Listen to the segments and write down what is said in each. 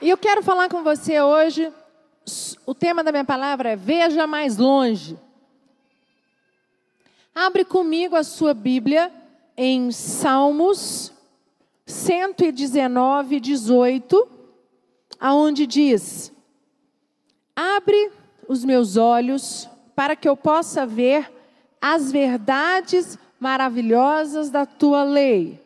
E eu quero falar com você hoje. O tema da minha palavra é Veja mais longe. Abre comigo a sua Bíblia em Salmos 119, 18, aonde diz: Abre os meus olhos para que eu possa ver as verdades maravilhosas da tua lei.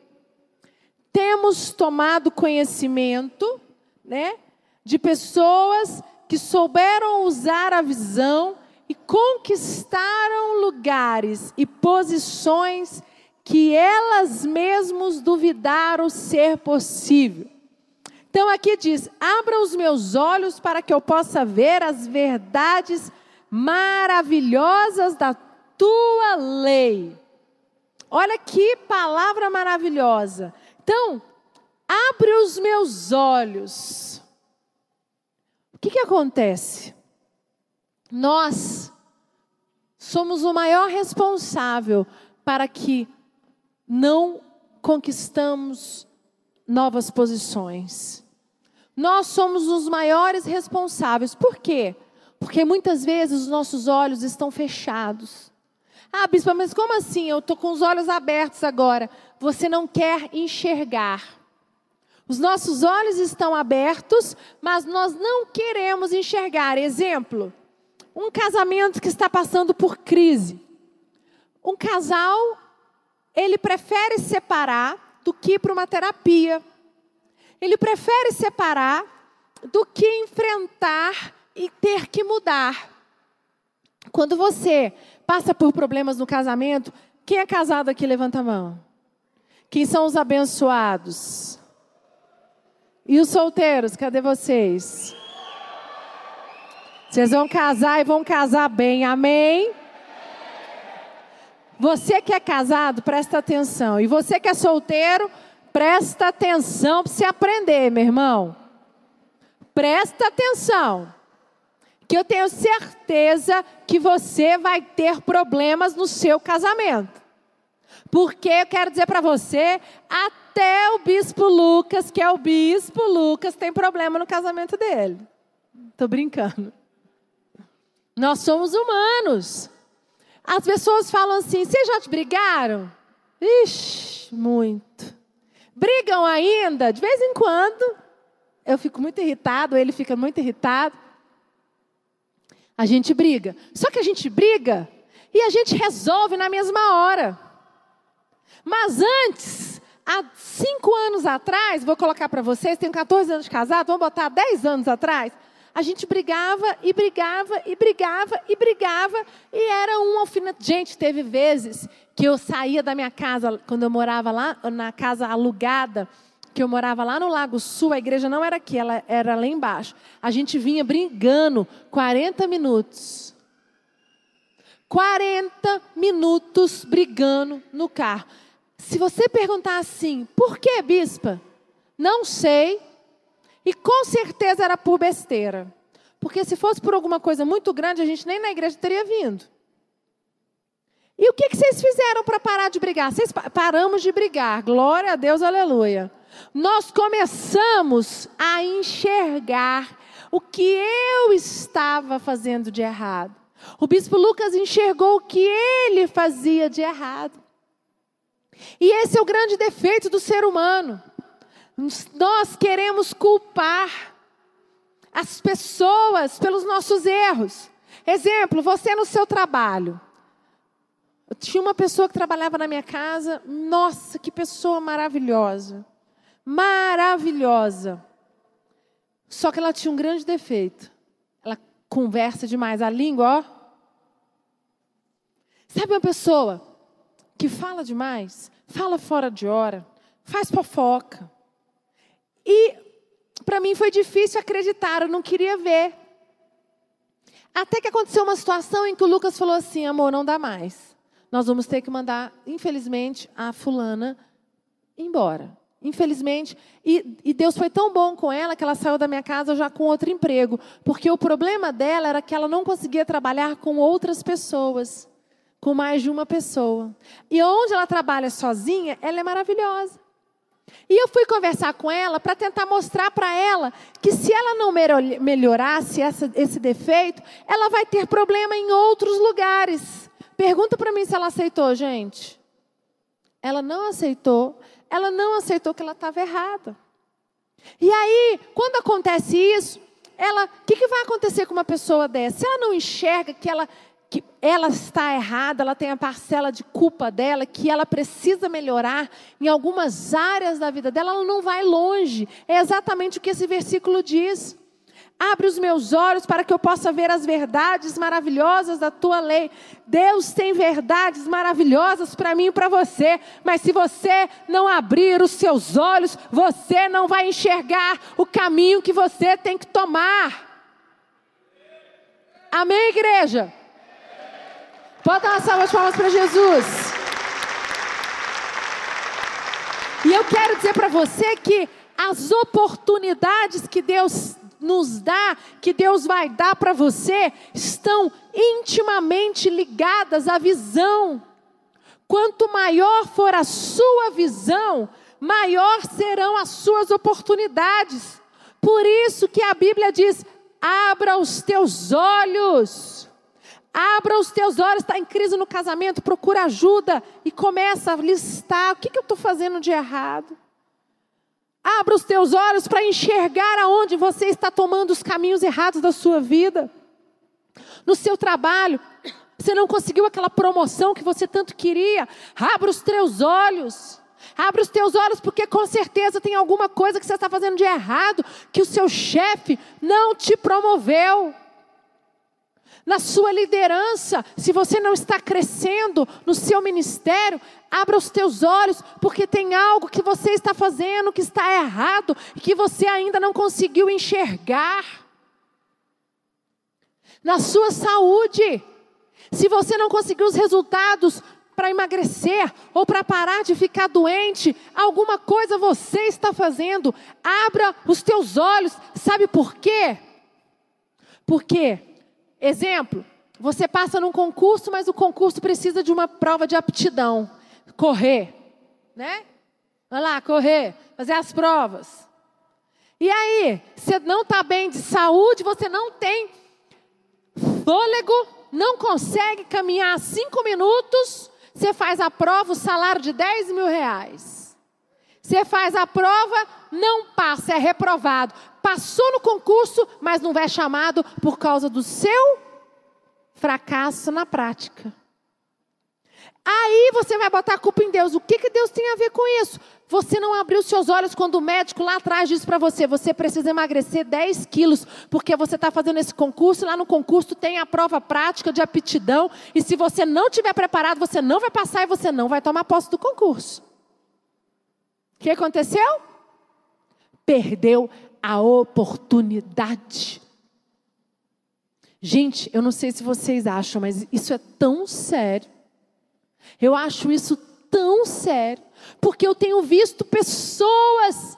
Temos tomado conhecimento, né, de pessoas que souberam usar a visão e conquistaram lugares e posições que elas mesmas duvidaram ser possível. Então aqui diz: abra os meus olhos para que eu possa ver as verdades maravilhosas da tua lei. Olha que palavra maravilhosa. Então, abre os meus olhos. O que, que acontece? Nós somos o maior responsável para que não conquistamos novas posições. Nós somos os maiores responsáveis. Por quê? Porque muitas vezes os nossos olhos estão fechados. Ah, bispo, mas como assim? Eu estou com os olhos abertos agora. Você não quer enxergar. Os nossos olhos estão abertos, mas nós não queremos enxergar. Exemplo: um casamento que está passando por crise. Um casal, ele prefere separar do que ir para uma terapia. Ele prefere separar do que enfrentar e ter que mudar. Quando você passa por problemas no casamento, quem é casado aqui levanta a mão. Quem são os abençoados? E os solteiros, cadê vocês? Vocês vão casar e vão casar bem, amém? Você que é casado, presta atenção. E você que é solteiro, presta atenção para se aprender, meu irmão. Presta atenção. Que eu tenho certeza que você vai ter problemas no seu casamento. Porque eu quero dizer para você, até o bispo Lucas, que é o bispo Lucas, tem problema no casamento dele. Estou brincando. Nós somos humanos. As pessoas falam assim: vocês já te brigaram? Ixi, muito. Brigam ainda? De vez em quando. Eu fico muito irritado, ele fica muito irritado. A gente briga. Só que a gente briga e a gente resolve na mesma hora. Mas antes, há cinco anos atrás, vou colocar para vocês, tenho 14 anos de casado, vamos botar 10 anos atrás, a gente brigava e brigava e brigava e brigava e era um alfinete. Gente, teve vezes que eu saía da minha casa, quando eu morava lá, na casa alugada, que eu morava lá no Lago Sul, a igreja não era aqui, ela era lá embaixo. A gente vinha brigando 40 minutos. 40 minutos brigando no carro. Se você perguntar assim, por que, bispa? Não sei, e com certeza era por besteira. Porque se fosse por alguma coisa muito grande, a gente nem na igreja teria vindo. E o que, que vocês fizeram para parar de brigar? Vocês paramos de brigar. Glória a Deus, aleluia. Nós começamos a enxergar o que eu estava fazendo de errado. O bispo Lucas enxergou o que ele fazia de errado. E esse é o grande defeito do ser humano. Nós queremos culpar as pessoas pelos nossos erros. Exemplo, você no seu trabalho. Eu tinha uma pessoa que trabalhava na minha casa, nossa, que pessoa maravilhosa. Maravilhosa. Só que ela tinha um grande defeito. Ela conversa demais. A língua, ó. Sabe uma pessoa que fala demais, fala fora de hora, faz fofoca, e para mim foi difícil acreditar, eu não queria ver. Até que aconteceu uma situação em que o Lucas falou assim: amor, não dá mais. Nós vamos ter que mandar, infelizmente, a fulana embora. Infelizmente. E, e, Deus foi tão bom com ela que ela saiu da minha casa já com outro emprego. Porque o problema dela era que ela não conseguia trabalhar com outras pessoas. Com mais de uma pessoa. E onde ela trabalha sozinha, ela é maravilhosa. E eu fui conversar com ela para tentar mostrar para ela que se ela não melhorasse essa, esse defeito, ela vai ter problema em outros lugares. Pergunta para mim se ela aceitou, gente. Ela não aceitou. Ela não aceitou que ela estava errada. E aí, quando acontece isso, ela, o que, que vai acontecer com uma pessoa dessa? Se ela não enxerga que ela que ela está errada, ela tem a parcela de culpa dela, que ela precisa melhorar em algumas áreas da vida dela, ela não vai longe. É exatamente o que esse versículo diz. Abre os meus olhos para que eu possa ver as verdades maravilhosas da tua lei. Deus tem verdades maravilhosas para mim e para você, mas se você não abrir os seus olhos, você não vai enxergar o caminho que você tem que tomar. Amém, igreja? Dar uma salva de palmas para Jesus. E eu quero dizer para você que as oportunidades que Deus nos dá, que Deus vai dar para você, estão intimamente ligadas à visão. Quanto maior for a sua visão, maior serão as suas oportunidades. Por isso que a Bíblia diz: abra os teus olhos. Abra os teus olhos, está em crise no casamento, procura ajuda e começa a listar o que, que eu estou fazendo de errado. Abra os teus olhos para enxergar aonde você está tomando os caminhos errados da sua vida. No seu trabalho, você não conseguiu aquela promoção que você tanto queria. Abra os teus olhos. Abra os teus olhos, porque com certeza tem alguma coisa que você está fazendo de errado, que o seu chefe não te promoveu na sua liderança, se você não está crescendo no seu ministério, abra os teus olhos, porque tem algo que você está fazendo que está errado e que você ainda não conseguiu enxergar. Na sua saúde, se você não conseguiu os resultados para emagrecer ou para parar de ficar doente, alguma coisa você está fazendo. Abra os teus olhos, sabe por quê? Porque Exemplo, você passa num concurso, mas o concurso precisa de uma prova de aptidão. Correr, né? Vai lá, correr, fazer as provas. E aí, você não está bem de saúde, você não tem fôlego, não consegue caminhar cinco minutos, você faz a prova, o salário de 10 mil reais. Você faz a prova, não passa, é reprovado passou no concurso, mas não é chamado por causa do seu fracasso na prática. Aí você vai botar a culpa em Deus. O que, que Deus tem a ver com isso? Você não abriu seus olhos quando o médico lá atrás disse para você: você precisa emagrecer 10 quilos, porque você está fazendo esse concurso. Lá no concurso tem a prova prática de aptidão. E se você não tiver preparado, você não vai passar e você não vai tomar posse do concurso. O que aconteceu? Perdeu a oportunidade. Gente, eu não sei se vocês acham, mas isso é tão sério. Eu acho isso tão sério, porque eu tenho visto pessoas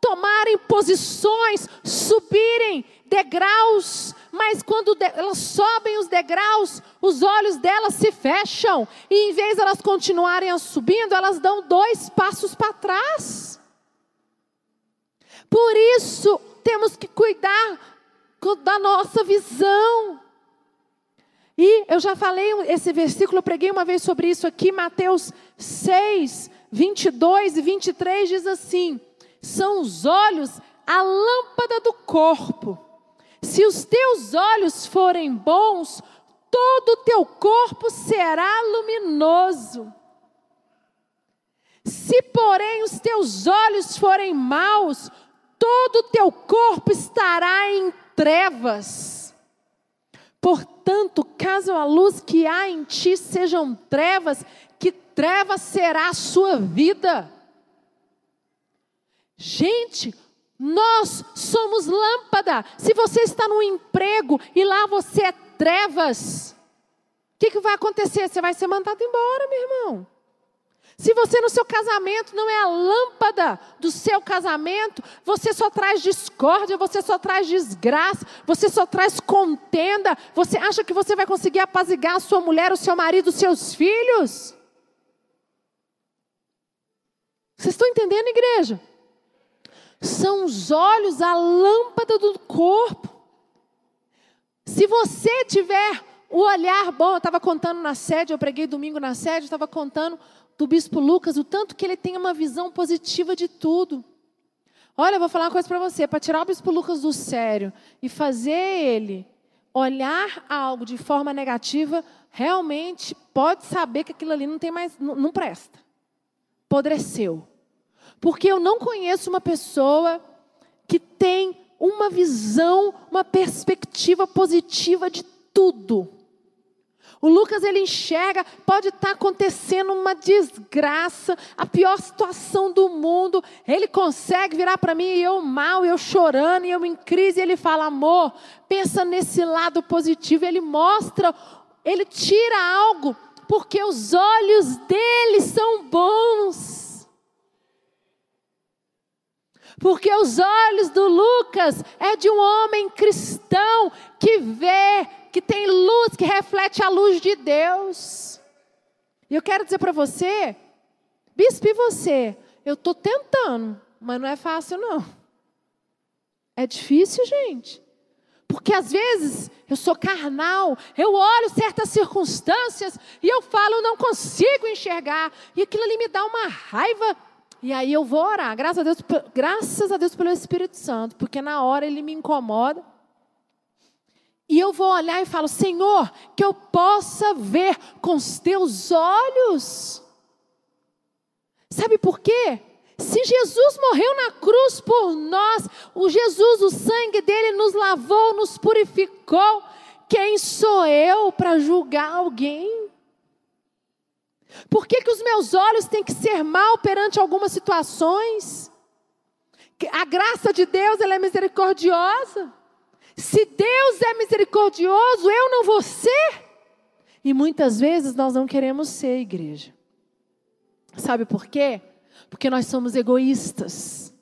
tomarem posições, subirem degraus, mas quando elas sobem os degraus, os olhos delas se fecham, e em vez de elas continuarem subindo, elas dão dois passos para trás. Por isso, temos que cuidar da nossa visão. E eu já falei esse versículo, eu preguei uma vez sobre isso aqui, Mateus 6, 22 e 23 diz assim: São os olhos a lâmpada do corpo. Se os teus olhos forem bons, todo o teu corpo será luminoso. Se, porém, os teus olhos forem maus, todo o teu corpo estará em trevas. Portanto, caso a luz que há em ti sejam trevas, que trevas será a sua vida? Gente, nós somos lâmpada. Se você está no emprego e lá você é trevas, o que, que vai acontecer? Você vai ser mandado embora, meu irmão. Se você no seu casamento não é a lâmpada do seu casamento, você só traz discórdia, você só traz desgraça, você só traz contenda. Você acha que você vai conseguir apazigar a sua mulher, o seu marido, os seus filhos? Vocês estão entendendo, igreja? São os olhos a lâmpada do corpo. Se você tiver o olhar bom, eu estava contando na sede, eu preguei domingo na sede, eu estava contando do bispo Lucas, o tanto que ele tem uma visão positiva de tudo. Olha, eu vou falar uma coisa para você, para tirar o bispo Lucas do sério e fazer ele olhar algo de forma negativa, realmente pode saber que aquilo ali não tem mais, não, não presta. Podreceu. Porque eu não conheço uma pessoa que tem uma visão, uma perspectiva positiva de tudo. O Lucas ele enxerga, pode estar acontecendo uma desgraça, a pior situação do mundo. Ele consegue virar para mim e eu mal, eu chorando, e eu em crise, ele fala: "Amor, pensa nesse lado positivo". Ele mostra, ele tira algo, porque os olhos dele são bons. Porque os olhos do Lucas é de um homem cristão que vê, que tem luz, que reflete a luz de Deus. E eu quero dizer para você, bispo, e você? Eu estou tentando, mas não é fácil, não. É difícil, gente. Porque às vezes eu sou carnal, eu olho certas circunstâncias e eu falo, não consigo enxergar. E aquilo ali me dá uma raiva e aí eu vou orar, graças a Deus, graças a Deus pelo Espírito Santo, porque na hora ele me incomoda. E eu vou olhar e falo: Senhor, que eu possa ver com os teus olhos. Sabe por quê? Se Jesus morreu na cruz por nós, o Jesus, o sangue dele nos lavou, nos purificou. Quem sou eu para julgar alguém? Por que, que os meus olhos têm que ser mal perante algumas situações? A graça de Deus ela é misericordiosa. Se Deus é misericordioso, eu não vou ser. E muitas vezes nós não queremos ser igreja. Sabe por quê? Porque nós somos egoístas.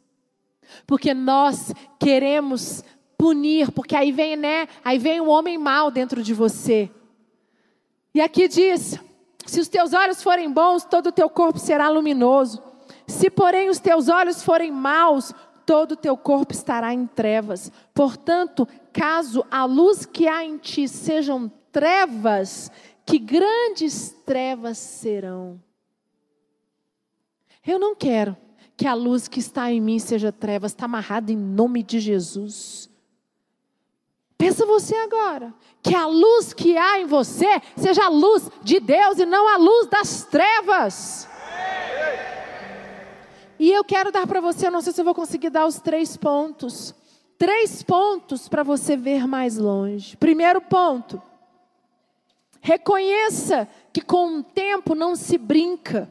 Porque nós queremos punir, porque aí vem, né? Aí vem um homem mau dentro de você. E aqui diz: se os teus olhos forem bons, todo o teu corpo será luminoso. Se, porém, os teus olhos forem maus, todo o teu corpo estará em trevas. Portanto, caso a luz que há em ti sejam trevas, que grandes trevas serão. Eu não quero que a luz que está em mim seja trevas, está amarrada em nome de Jesus. Pensa você agora, que a luz que há em você seja a luz de Deus e não a luz das trevas. E eu quero dar para você, eu não sei se eu vou conseguir dar os três pontos. Três pontos para você ver mais longe. Primeiro ponto. Reconheça que com o tempo não se brinca.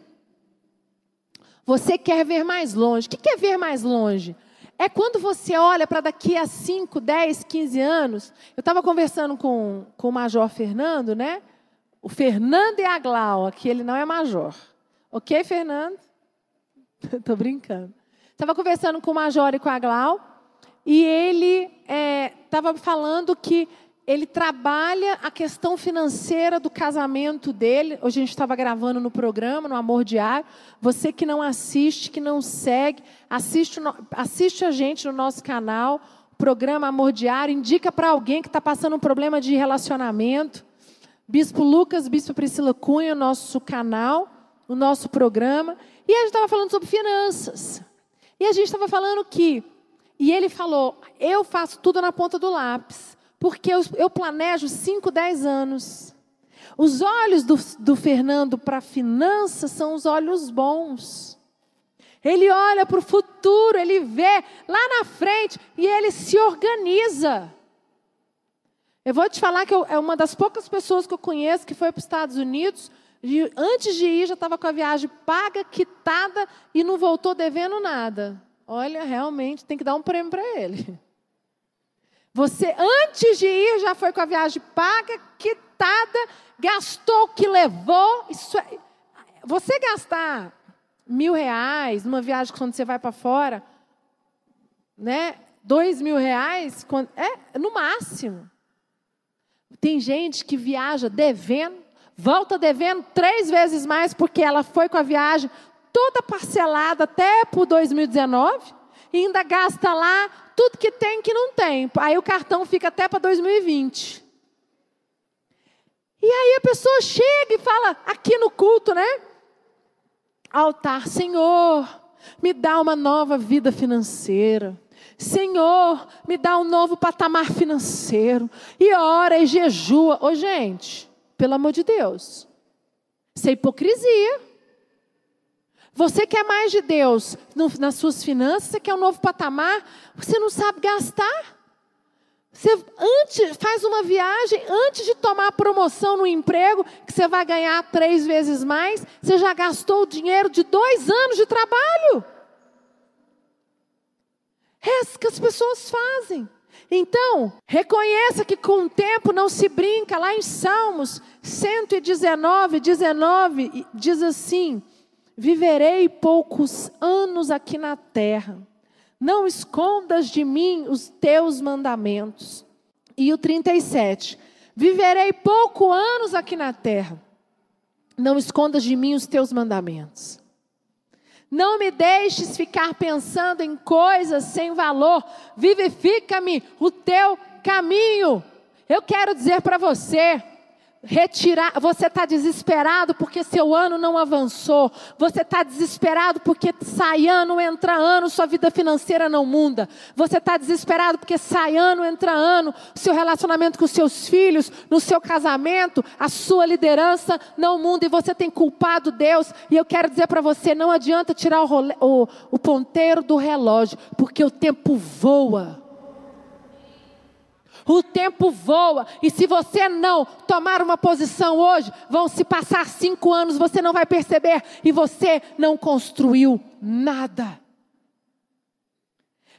Você quer ver mais longe. O que é ver mais longe? É quando você olha para daqui a 5, 10, 15 anos. Eu estava conversando com, com o Major Fernando, né? O Fernando e a Glau, aqui ele não é major. Ok, Fernando? Estou brincando. Estava conversando com o Major e com a Glau, e ele estava é, falando que ele trabalha a questão financeira do casamento dele. Hoje a gente estava gravando no programa, no Amor Diário. Você que não assiste, que não segue, assiste, assiste a gente no nosso canal, programa Amor Diário, indica para alguém que está passando um problema de relacionamento. Bispo Lucas, Bispo Priscila Cunha, nosso canal, o nosso programa. E a gente estava falando sobre finanças. E a gente estava falando que, e ele falou, eu faço tudo na ponta do lápis. Porque eu, eu planejo 5, 10 anos. Os olhos do, do Fernando para finanças são os olhos bons. Ele olha para o futuro, ele vê lá na frente e ele se organiza. Eu vou te falar que eu, é uma das poucas pessoas que eu conheço que foi para os Estados Unidos. E antes de ir, já estava com a viagem paga, quitada e não voltou devendo nada. Olha, realmente tem que dar um prêmio para ele. Você, antes de ir, já foi com a viagem paga, quitada, gastou o que levou. Isso é, você gastar mil reais numa viagem quando você vai para fora, né? Dois mil reais, quando, é no máximo. Tem gente que viaja devendo, volta devendo três vezes mais porque ela foi com a viagem toda parcelada até para 2019 e ainda gasta lá tudo que tem que não tem. Aí o cartão fica até para 2020. E aí a pessoa chega e fala aqui no culto, né? Altar, Senhor, me dá uma nova vida financeira. Senhor, me dá um novo patamar financeiro. E ora e jejua. Ô, gente, pelo amor de Deus. Isso é hipocrisia. Você quer mais de Deus nas suas finanças, você quer um novo patamar, você não sabe gastar. Você antes, faz uma viagem, antes de tomar a promoção no emprego, que você vai ganhar três vezes mais, você já gastou o dinheiro de dois anos de trabalho. É isso que as pessoas fazem. Então, reconheça que com o tempo não se brinca. Lá em Salmos 119, 19, diz assim: Viverei poucos anos aqui na terra, não escondas de mim os teus mandamentos. E o 37, viverei poucos anos aqui na terra, não escondas de mim os teus mandamentos. Não me deixes ficar pensando em coisas sem valor. Vivifica-me o teu caminho. Eu quero dizer para você, retirar, você está desesperado porque seu ano não avançou, você está desesperado porque sai ano, entra ano, sua vida financeira não muda, você está desesperado porque sai ano, entra ano, seu relacionamento com seus filhos, no seu casamento, a sua liderança não muda e você tem culpado Deus, e eu quero dizer para você: não adianta tirar o, o, o ponteiro do relógio, porque o tempo voa. O tempo voa e se você não tomar uma posição hoje, vão se passar cinco anos, você não vai perceber e você não construiu nada.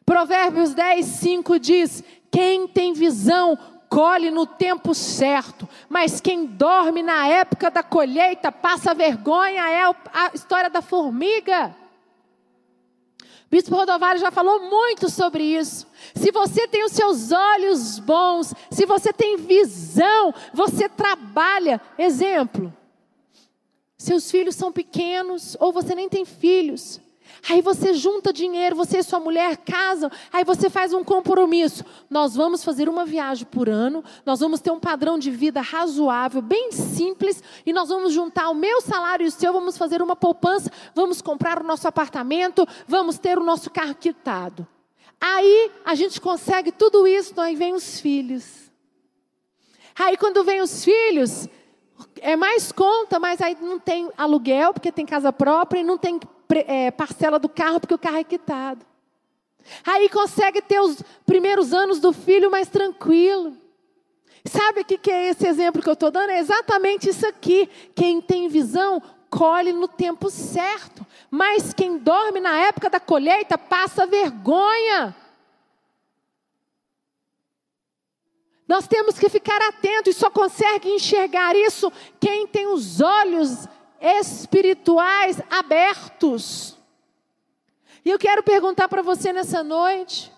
Provérbios 10, 5 diz: Quem tem visão, colhe no tempo certo, mas quem dorme na época da colheita passa vergonha. É a história da formiga. Bispo Rodovalho já falou muito sobre isso. Se você tem os seus olhos bons, se você tem visão, você trabalha. Exemplo: seus filhos são pequenos, ou você nem tem filhos. Aí você junta dinheiro, você e sua mulher casam, aí você faz um compromisso. Nós vamos fazer uma viagem por ano, nós vamos ter um padrão de vida razoável, bem simples, e nós vamos juntar o meu salário e o seu, vamos fazer uma poupança, vamos comprar o nosso apartamento, vamos ter o nosso carro quitado. Aí a gente consegue tudo isso, aí vem os filhos. Aí quando vem os filhos, é mais conta, mas aí não tem aluguel, porque tem casa própria, e não tem é, parcela do carro, porque o carro é quitado. Aí consegue ter os primeiros anos do filho mais tranquilo. Sabe o que é esse exemplo que eu estou dando? É exatamente isso aqui. Quem tem visão, colhe no tempo certo. Mas quem dorme na época da colheita passa vergonha. Nós temos que ficar atentos e só consegue enxergar isso quem tem os olhos espirituais abertos. E eu quero perguntar para você nessa noite: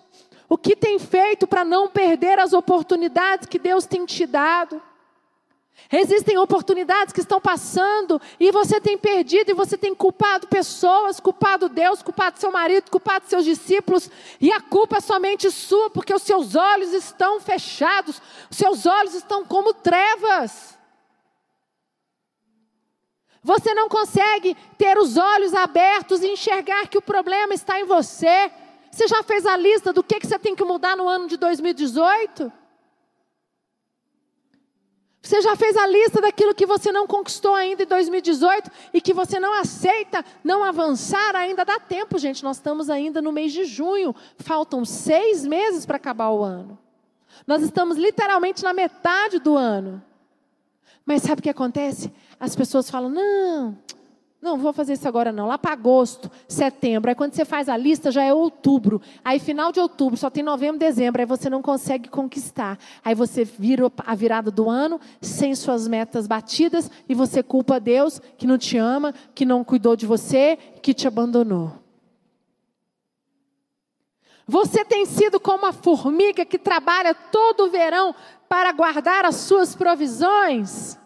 o que tem feito para não perder as oportunidades que Deus tem te dado? Existem oportunidades que estão passando e você tem perdido e você tem culpado pessoas, culpado Deus, culpado seu marido, culpado seus discípulos, e a culpa é somente sua, porque os seus olhos estão fechados, os seus olhos estão como trevas. Você não consegue ter os olhos abertos e enxergar que o problema está em você. Você já fez a lista do que, que você tem que mudar no ano de 2018? Você já fez a lista daquilo que você não conquistou ainda em 2018 e que você não aceita não avançar? Ainda dá tempo, gente. Nós estamos ainda no mês de junho. Faltam seis meses para acabar o ano. Nós estamos literalmente na metade do ano. Mas sabe o que acontece? As pessoas falam: não, não vou fazer isso agora não. Lá para agosto, setembro. Aí quando você faz a lista já é outubro. Aí final de outubro só tem novembro, dezembro. Aí você não consegue conquistar. Aí você vira a virada do ano sem suas metas batidas e você culpa Deus que não te ama, que não cuidou de você, que te abandonou. Você tem sido como a formiga que trabalha todo o verão para guardar as suas provisões.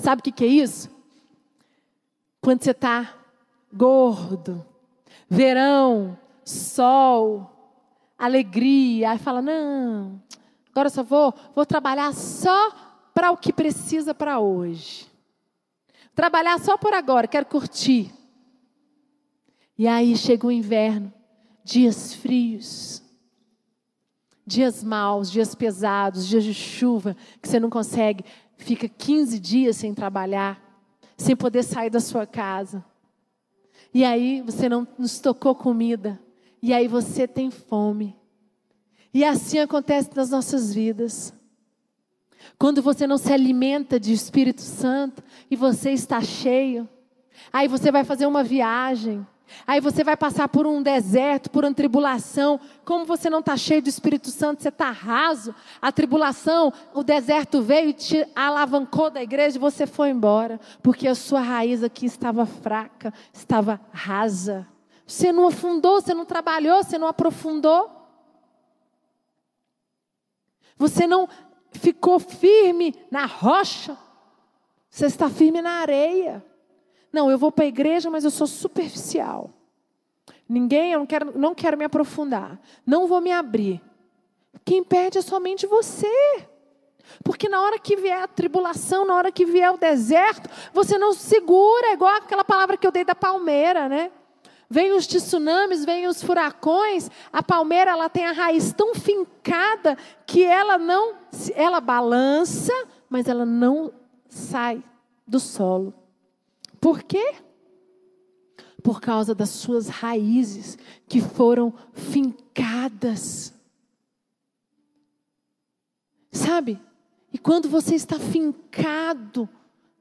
Sabe o que, que é isso? Quando você está gordo. Verão, sol, alegria. Aí fala: não, agora eu só vou, vou trabalhar só para o que precisa para hoje. Trabalhar só por agora, quero curtir. E aí chega o inverno, dias frios, dias maus, dias pesados, dias de chuva, que você não consegue, fica 15 dias sem trabalhar, sem poder sair da sua casa. E aí você não nos tocou comida, e aí você tem fome. E assim acontece nas nossas vidas. Quando você não se alimenta de Espírito Santo e você está cheio, aí você vai fazer uma viagem, aí você vai passar por um deserto, por uma tribulação. Como você não está cheio do Espírito Santo, você está raso. A tribulação, o deserto veio e te alavancou da igreja e você foi embora, porque a sua raiz aqui estava fraca, estava rasa. Você não afundou, você não trabalhou, você não aprofundou. Você não ficou firme na rocha. Você está firme na areia. Não, eu vou para a igreja, mas eu sou superficial. Ninguém, eu não quero, não quero me aprofundar. Não vou me abrir. Quem perde é somente você. Porque na hora que vier a tribulação, na hora que vier o deserto, você não segura, é igual aquela palavra que eu dei da palmeira, né? Vem os tsunamis, vem os furacões, a palmeira ela tem a raiz tão fincada que ela não, ela balança, mas ela não sai do solo. Por quê? Por causa das suas raízes que foram fincadas. Sabe? E quando você está fincado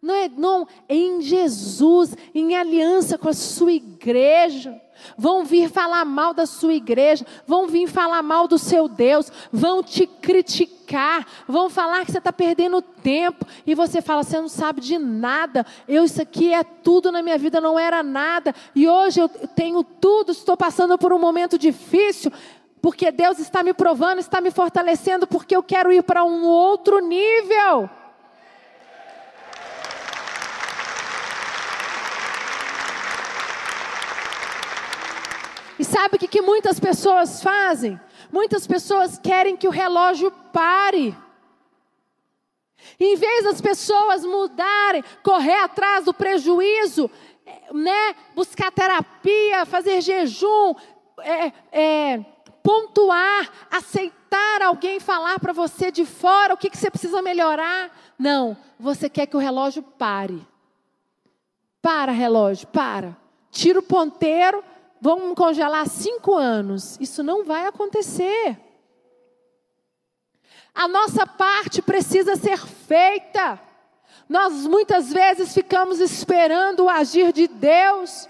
não é não, em Jesus, em aliança com a sua igreja. Vão vir falar mal da sua igreja, vão vir falar mal do seu Deus, vão te criticar, vão falar que você está perdendo tempo e você fala, você não sabe de nada. Eu isso aqui é tudo na minha vida, não era nada e hoje eu tenho tudo. Estou passando por um momento difícil, porque Deus está me provando, está me fortalecendo, porque eu quero ir para um outro nível. E sabe o que, que muitas pessoas fazem? Muitas pessoas querem que o relógio pare. Em vez das pessoas mudarem, correr atrás do prejuízo, né, buscar terapia, fazer jejum, é, é, pontuar, aceitar alguém falar para você de fora o que, que você precisa melhorar. Não, você quer que o relógio pare. Para, relógio, para. Tira o ponteiro, vamos congelar cinco anos. Isso não vai acontecer. A nossa parte precisa ser feita. Nós muitas vezes ficamos esperando o agir de Deus.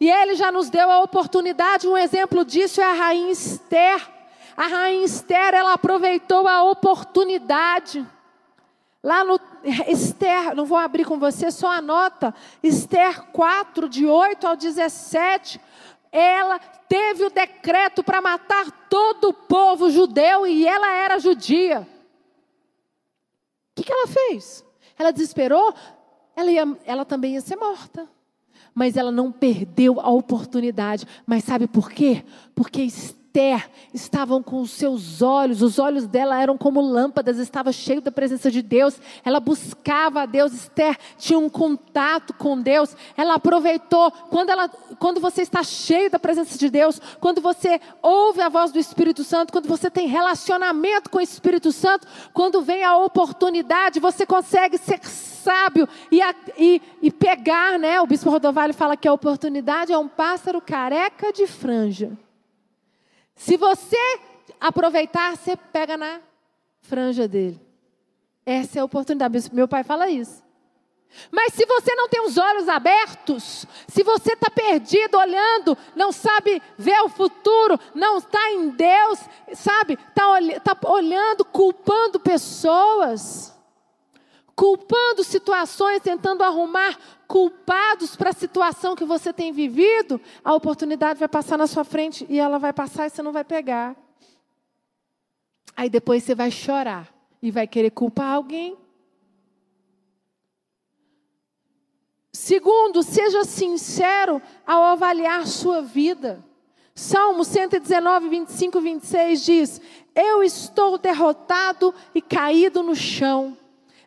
E Ele já nos deu a oportunidade. Um exemplo disso é a rainha Esther. A rainha Esther, ela aproveitou a oportunidade. Lá no Esther, não vou abrir com você, só anota. Esther 4, de 8 ao 17 ela teve o decreto para matar todo o povo judeu e ela era judia. O que, que ela fez? Ela desesperou, ela, ia, ela também ia ser morta. Mas ela não perdeu a oportunidade. Mas sabe por quê? Porque Esther estavam com os seus olhos, os olhos dela eram como lâmpadas, estava cheio da presença de Deus. Ela buscava a Deus, Esther tinha um contato com Deus. Ela aproveitou quando ela, quando você está cheio da presença de Deus, quando você ouve a voz do Espírito Santo, quando você tem relacionamento com o Espírito Santo, quando vem a oportunidade, você consegue ser sábio e, e, e pegar, né? O bispo Rodovalho fala que a oportunidade é um pássaro careca de franja. Se você aproveitar, você pega na franja dele. Essa é a oportunidade. Meu pai fala isso. Mas se você não tem os olhos abertos, se você está perdido olhando, não sabe ver o futuro, não está em Deus, sabe, está tá olhando, culpando pessoas, culpando situações, tentando arrumar culpados para a situação que você tem vivido, a oportunidade vai passar na sua frente e ela vai passar e você não vai pegar. Aí depois você vai chorar e vai querer culpar alguém. Segundo, seja sincero ao avaliar sua vida. Salmo 119, 25 e 26 diz: Eu estou derrotado e caído no chão.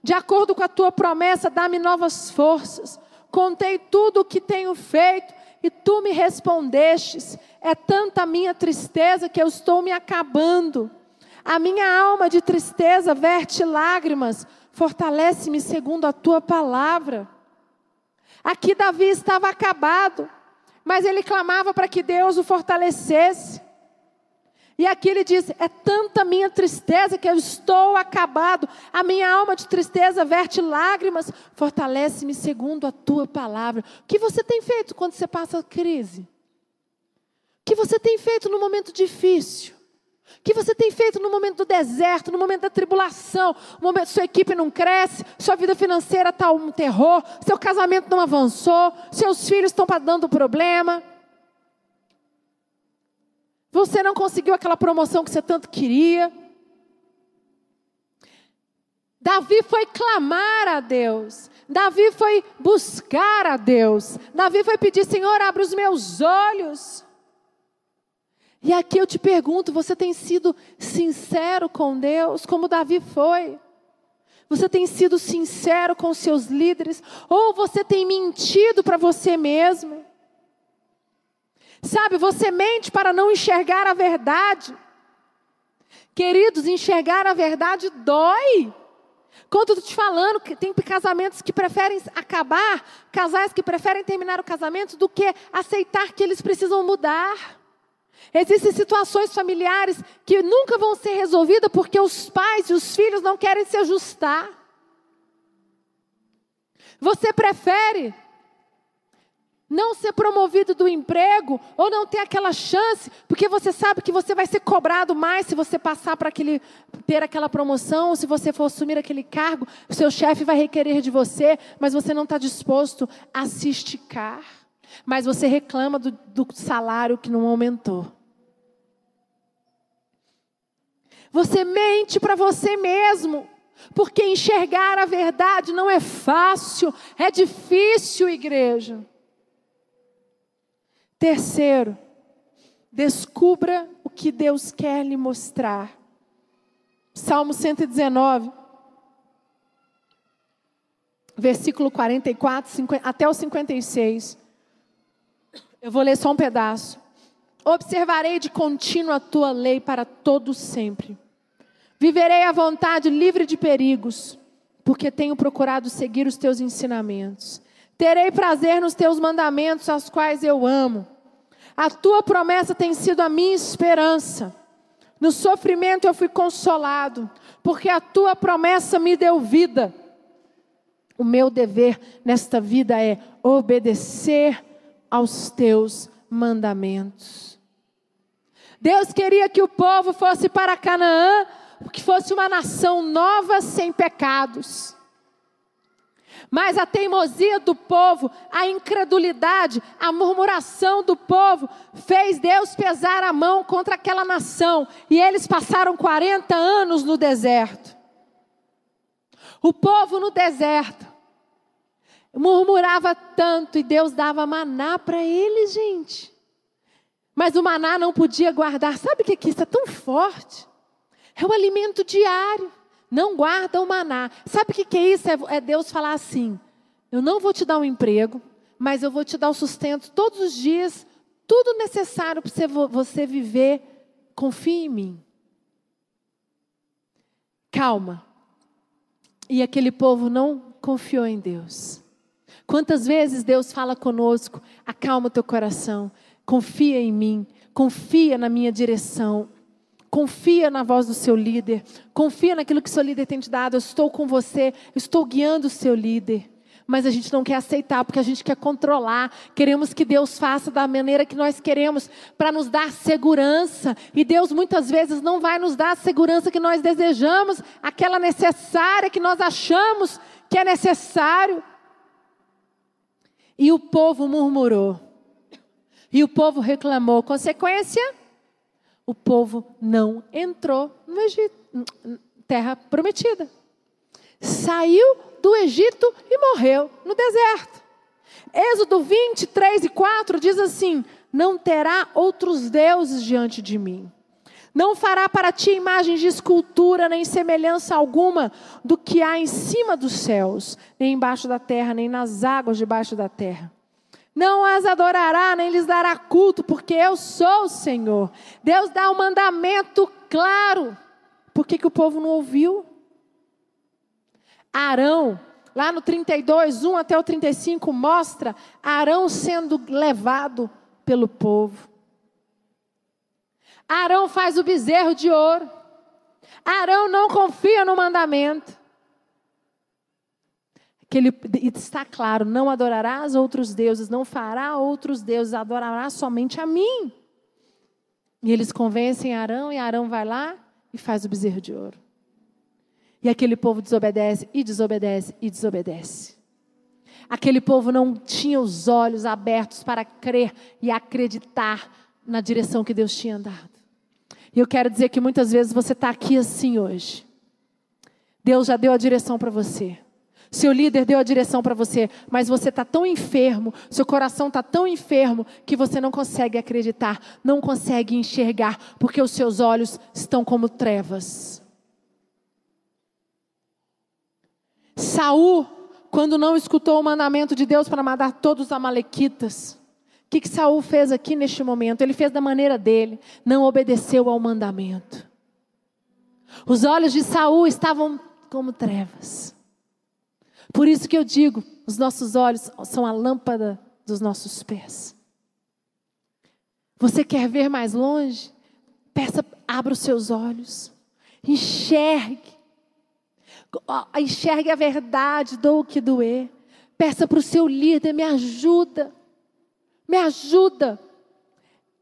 De acordo com a tua promessa, dá-me novas forças. Contei tudo o que tenho feito e tu me respondestes. É tanta a minha tristeza que eu estou me acabando. A minha alma de tristeza verte lágrimas. Fortalece-me segundo a tua palavra. Aqui Davi estava acabado, mas ele clamava para que Deus o fortalecesse. E aqui ele diz: É tanta minha tristeza que eu estou acabado, a minha alma de tristeza verte lágrimas, fortalece-me segundo a tua palavra. O que você tem feito quando você passa crise? O que você tem feito no momento difícil? que você tem feito no momento do deserto, no momento da tribulação, no momento sua equipe não cresce, sua vida financeira está um terror, seu casamento não avançou, seus filhos estão dando problema. Você não conseguiu aquela promoção que você tanto queria. Davi foi clamar a Deus. Davi foi buscar a Deus. Davi foi pedir: Senhor, abre os meus olhos. E aqui eu te pergunto: você tem sido sincero com Deus, como Davi foi? Você tem sido sincero com seus líderes? Ou você tem mentido para você mesmo? Sabe, você mente para não enxergar a verdade. Queridos, enxergar a verdade dói. Quando eu estou te falando que tem casamentos que preferem acabar, casais que preferem terminar o casamento, do que aceitar que eles precisam mudar. Existem situações familiares que nunca vão ser resolvidas porque os pais e os filhos não querem se ajustar. Você prefere não ser promovido do emprego ou não ter aquela chance, porque você sabe que você vai ser cobrado mais se você passar para aquele ter aquela promoção, ou se você for assumir aquele cargo, o seu chefe vai requerer de você, mas você não está disposto a se esticar. Mas você reclama do, do salário que não aumentou. Você mente para você mesmo. Porque enxergar a verdade não é fácil, é difícil, igreja. Terceiro, descubra o que Deus quer lhe mostrar. Salmo 119, versículo 44 50, até o 56. Eu vou ler só um pedaço. Observarei de contínuo a tua lei para todo sempre Viverei à vontade, livre de perigos, porque tenho procurado seguir os teus ensinamentos. Terei prazer nos teus mandamentos, aos quais eu amo. A tua promessa tem sido a minha esperança. No sofrimento eu fui consolado, porque a tua promessa me deu vida. O meu dever nesta vida é obedecer aos teus mandamentos. Deus queria que o povo fosse para Canaã que fosse uma nação nova sem pecados. Mas a teimosia do povo, a incredulidade, a murmuração do povo fez Deus pesar a mão contra aquela nação e eles passaram 40 anos no deserto. O povo no deserto murmurava tanto e Deus dava maná para eles, gente. Mas o maná não podia guardar. Sabe o que, que é tão forte? É o alimento diário. Não guarda o maná. Sabe o que, é isso? É, é Deus falar assim: eu não vou te dar um emprego, mas eu vou te dar o sustento todos os dias, tudo necessário para você viver. Confie em mim. Calma. E aquele povo não confiou em Deus. Quantas vezes Deus fala conosco: acalma o teu coração, confia em mim, confia na minha direção. Confia na voz do seu líder. Confia naquilo que seu líder tem te dado. Eu estou com você. Estou guiando o seu líder. Mas a gente não quer aceitar porque a gente quer controlar. Queremos que Deus faça da maneira que nós queremos para nos dar segurança. E Deus muitas vezes não vai nos dar a segurança que nós desejamos, aquela necessária que nós achamos que é necessário. E o povo murmurou. E o povo reclamou. Consequência? O povo não entrou no Egito, terra prometida. Saiu do Egito e morreu no deserto. Êxodo 23 e 4 diz assim: Não terá outros deuses diante de mim. Não fará para ti imagem de escultura, nem semelhança alguma do que há em cima dos céus, nem embaixo da terra, nem nas águas debaixo da terra. Não as adorará, nem lhes dará culto, porque eu sou o Senhor. Deus dá um mandamento claro. Por que, que o povo não ouviu? Arão, lá no 32, 1 até o 35, mostra Arão sendo levado pelo povo. Arão faz o bezerro de ouro. Arão não confia no mandamento. Que ele está claro, não adorarás outros deuses, não fará outros deuses, adorará somente a mim. E eles convencem Arão e Arão vai lá e faz o bezerro de ouro. E aquele povo desobedece e desobedece e desobedece. Aquele povo não tinha os olhos abertos para crer e acreditar na direção que Deus tinha dado. E eu quero dizer que muitas vezes você está aqui assim hoje. Deus já deu a direção para você. Seu líder deu a direção para você, mas você está tão enfermo, seu coração está tão enfermo, que você não consegue acreditar, não consegue enxergar, porque os seus olhos estão como trevas. Saul, quando não escutou o mandamento de Deus para matar todos os amalequitas, o que, que Saul fez aqui neste momento? Ele fez da maneira dele, não obedeceu ao mandamento. Os olhos de Saul estavam como trevas. Por isso que eu digo, os nossos olhos são a lâmpada dos nossos pés. Você quer ver mais longe? Peça, abra os seus olhos. Enxergue. Enxergue a verdade, dou o que doer. Peça para o seu líder, me ajuda. Me ajuda.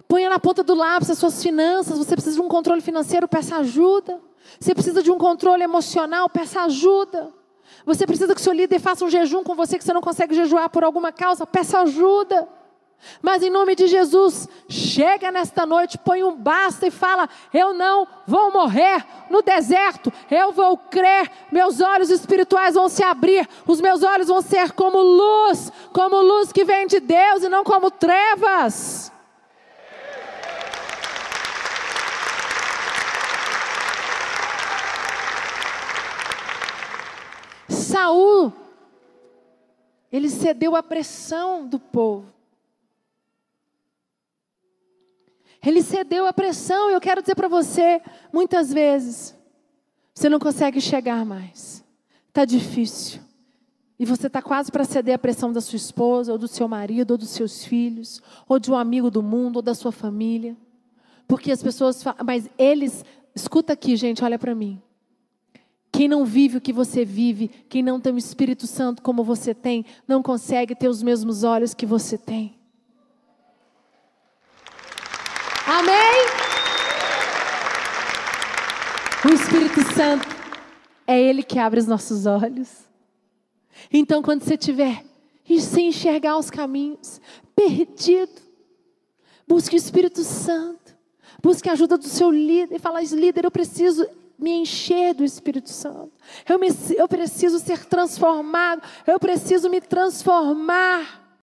Ponha na ponta do lápis as suas finanças. Você precisa de um controle financeiro, peça ajuda. Você precisa de um controle emocional, peça ajuda. Você precisa que o seu líder faça um jejum com você que você não consegue jejuar por alguma causa, peça ajuda. Mas em nome de Jesus, chega nesta noite, põe um basta e fala: Eu não vou morrer no deserto, eu vou crer, meus olhos espirituais vão se abrir, os meus olhos vão ser como luz, como luz que vem de Deus e não como trevas. Saul, ele cedeu à pressão do povo. Ele cedeu à pressão, e eu quero dizer para você, muitas vezes, você não consegue chegar mais. Está difícil. E você está quase para ceder à pressão da sua esposa, ou do seu marido, ou dos seus filhos, ou de um amigo do mundo, ou da sua família. Porque as pessoas falam, mas eles, escuta aqui, gente, olha para mim. Quem não vive o que você vive, quem não tem o Espírito Santo como você tem, não consegue ter os mesmos olhos que você tem. Amém? O Espírito Santo é Ele que abre os nossos olhos. Então, quando você estiver sem enxergar os caminhos, perdido, busque o Espírito Santo, busque a ajuda do seu líder e fala: líder, eu preciso me encher do Espírito Santo. Eu, me, eu preciso ser transformado. Eu preciso me transformar.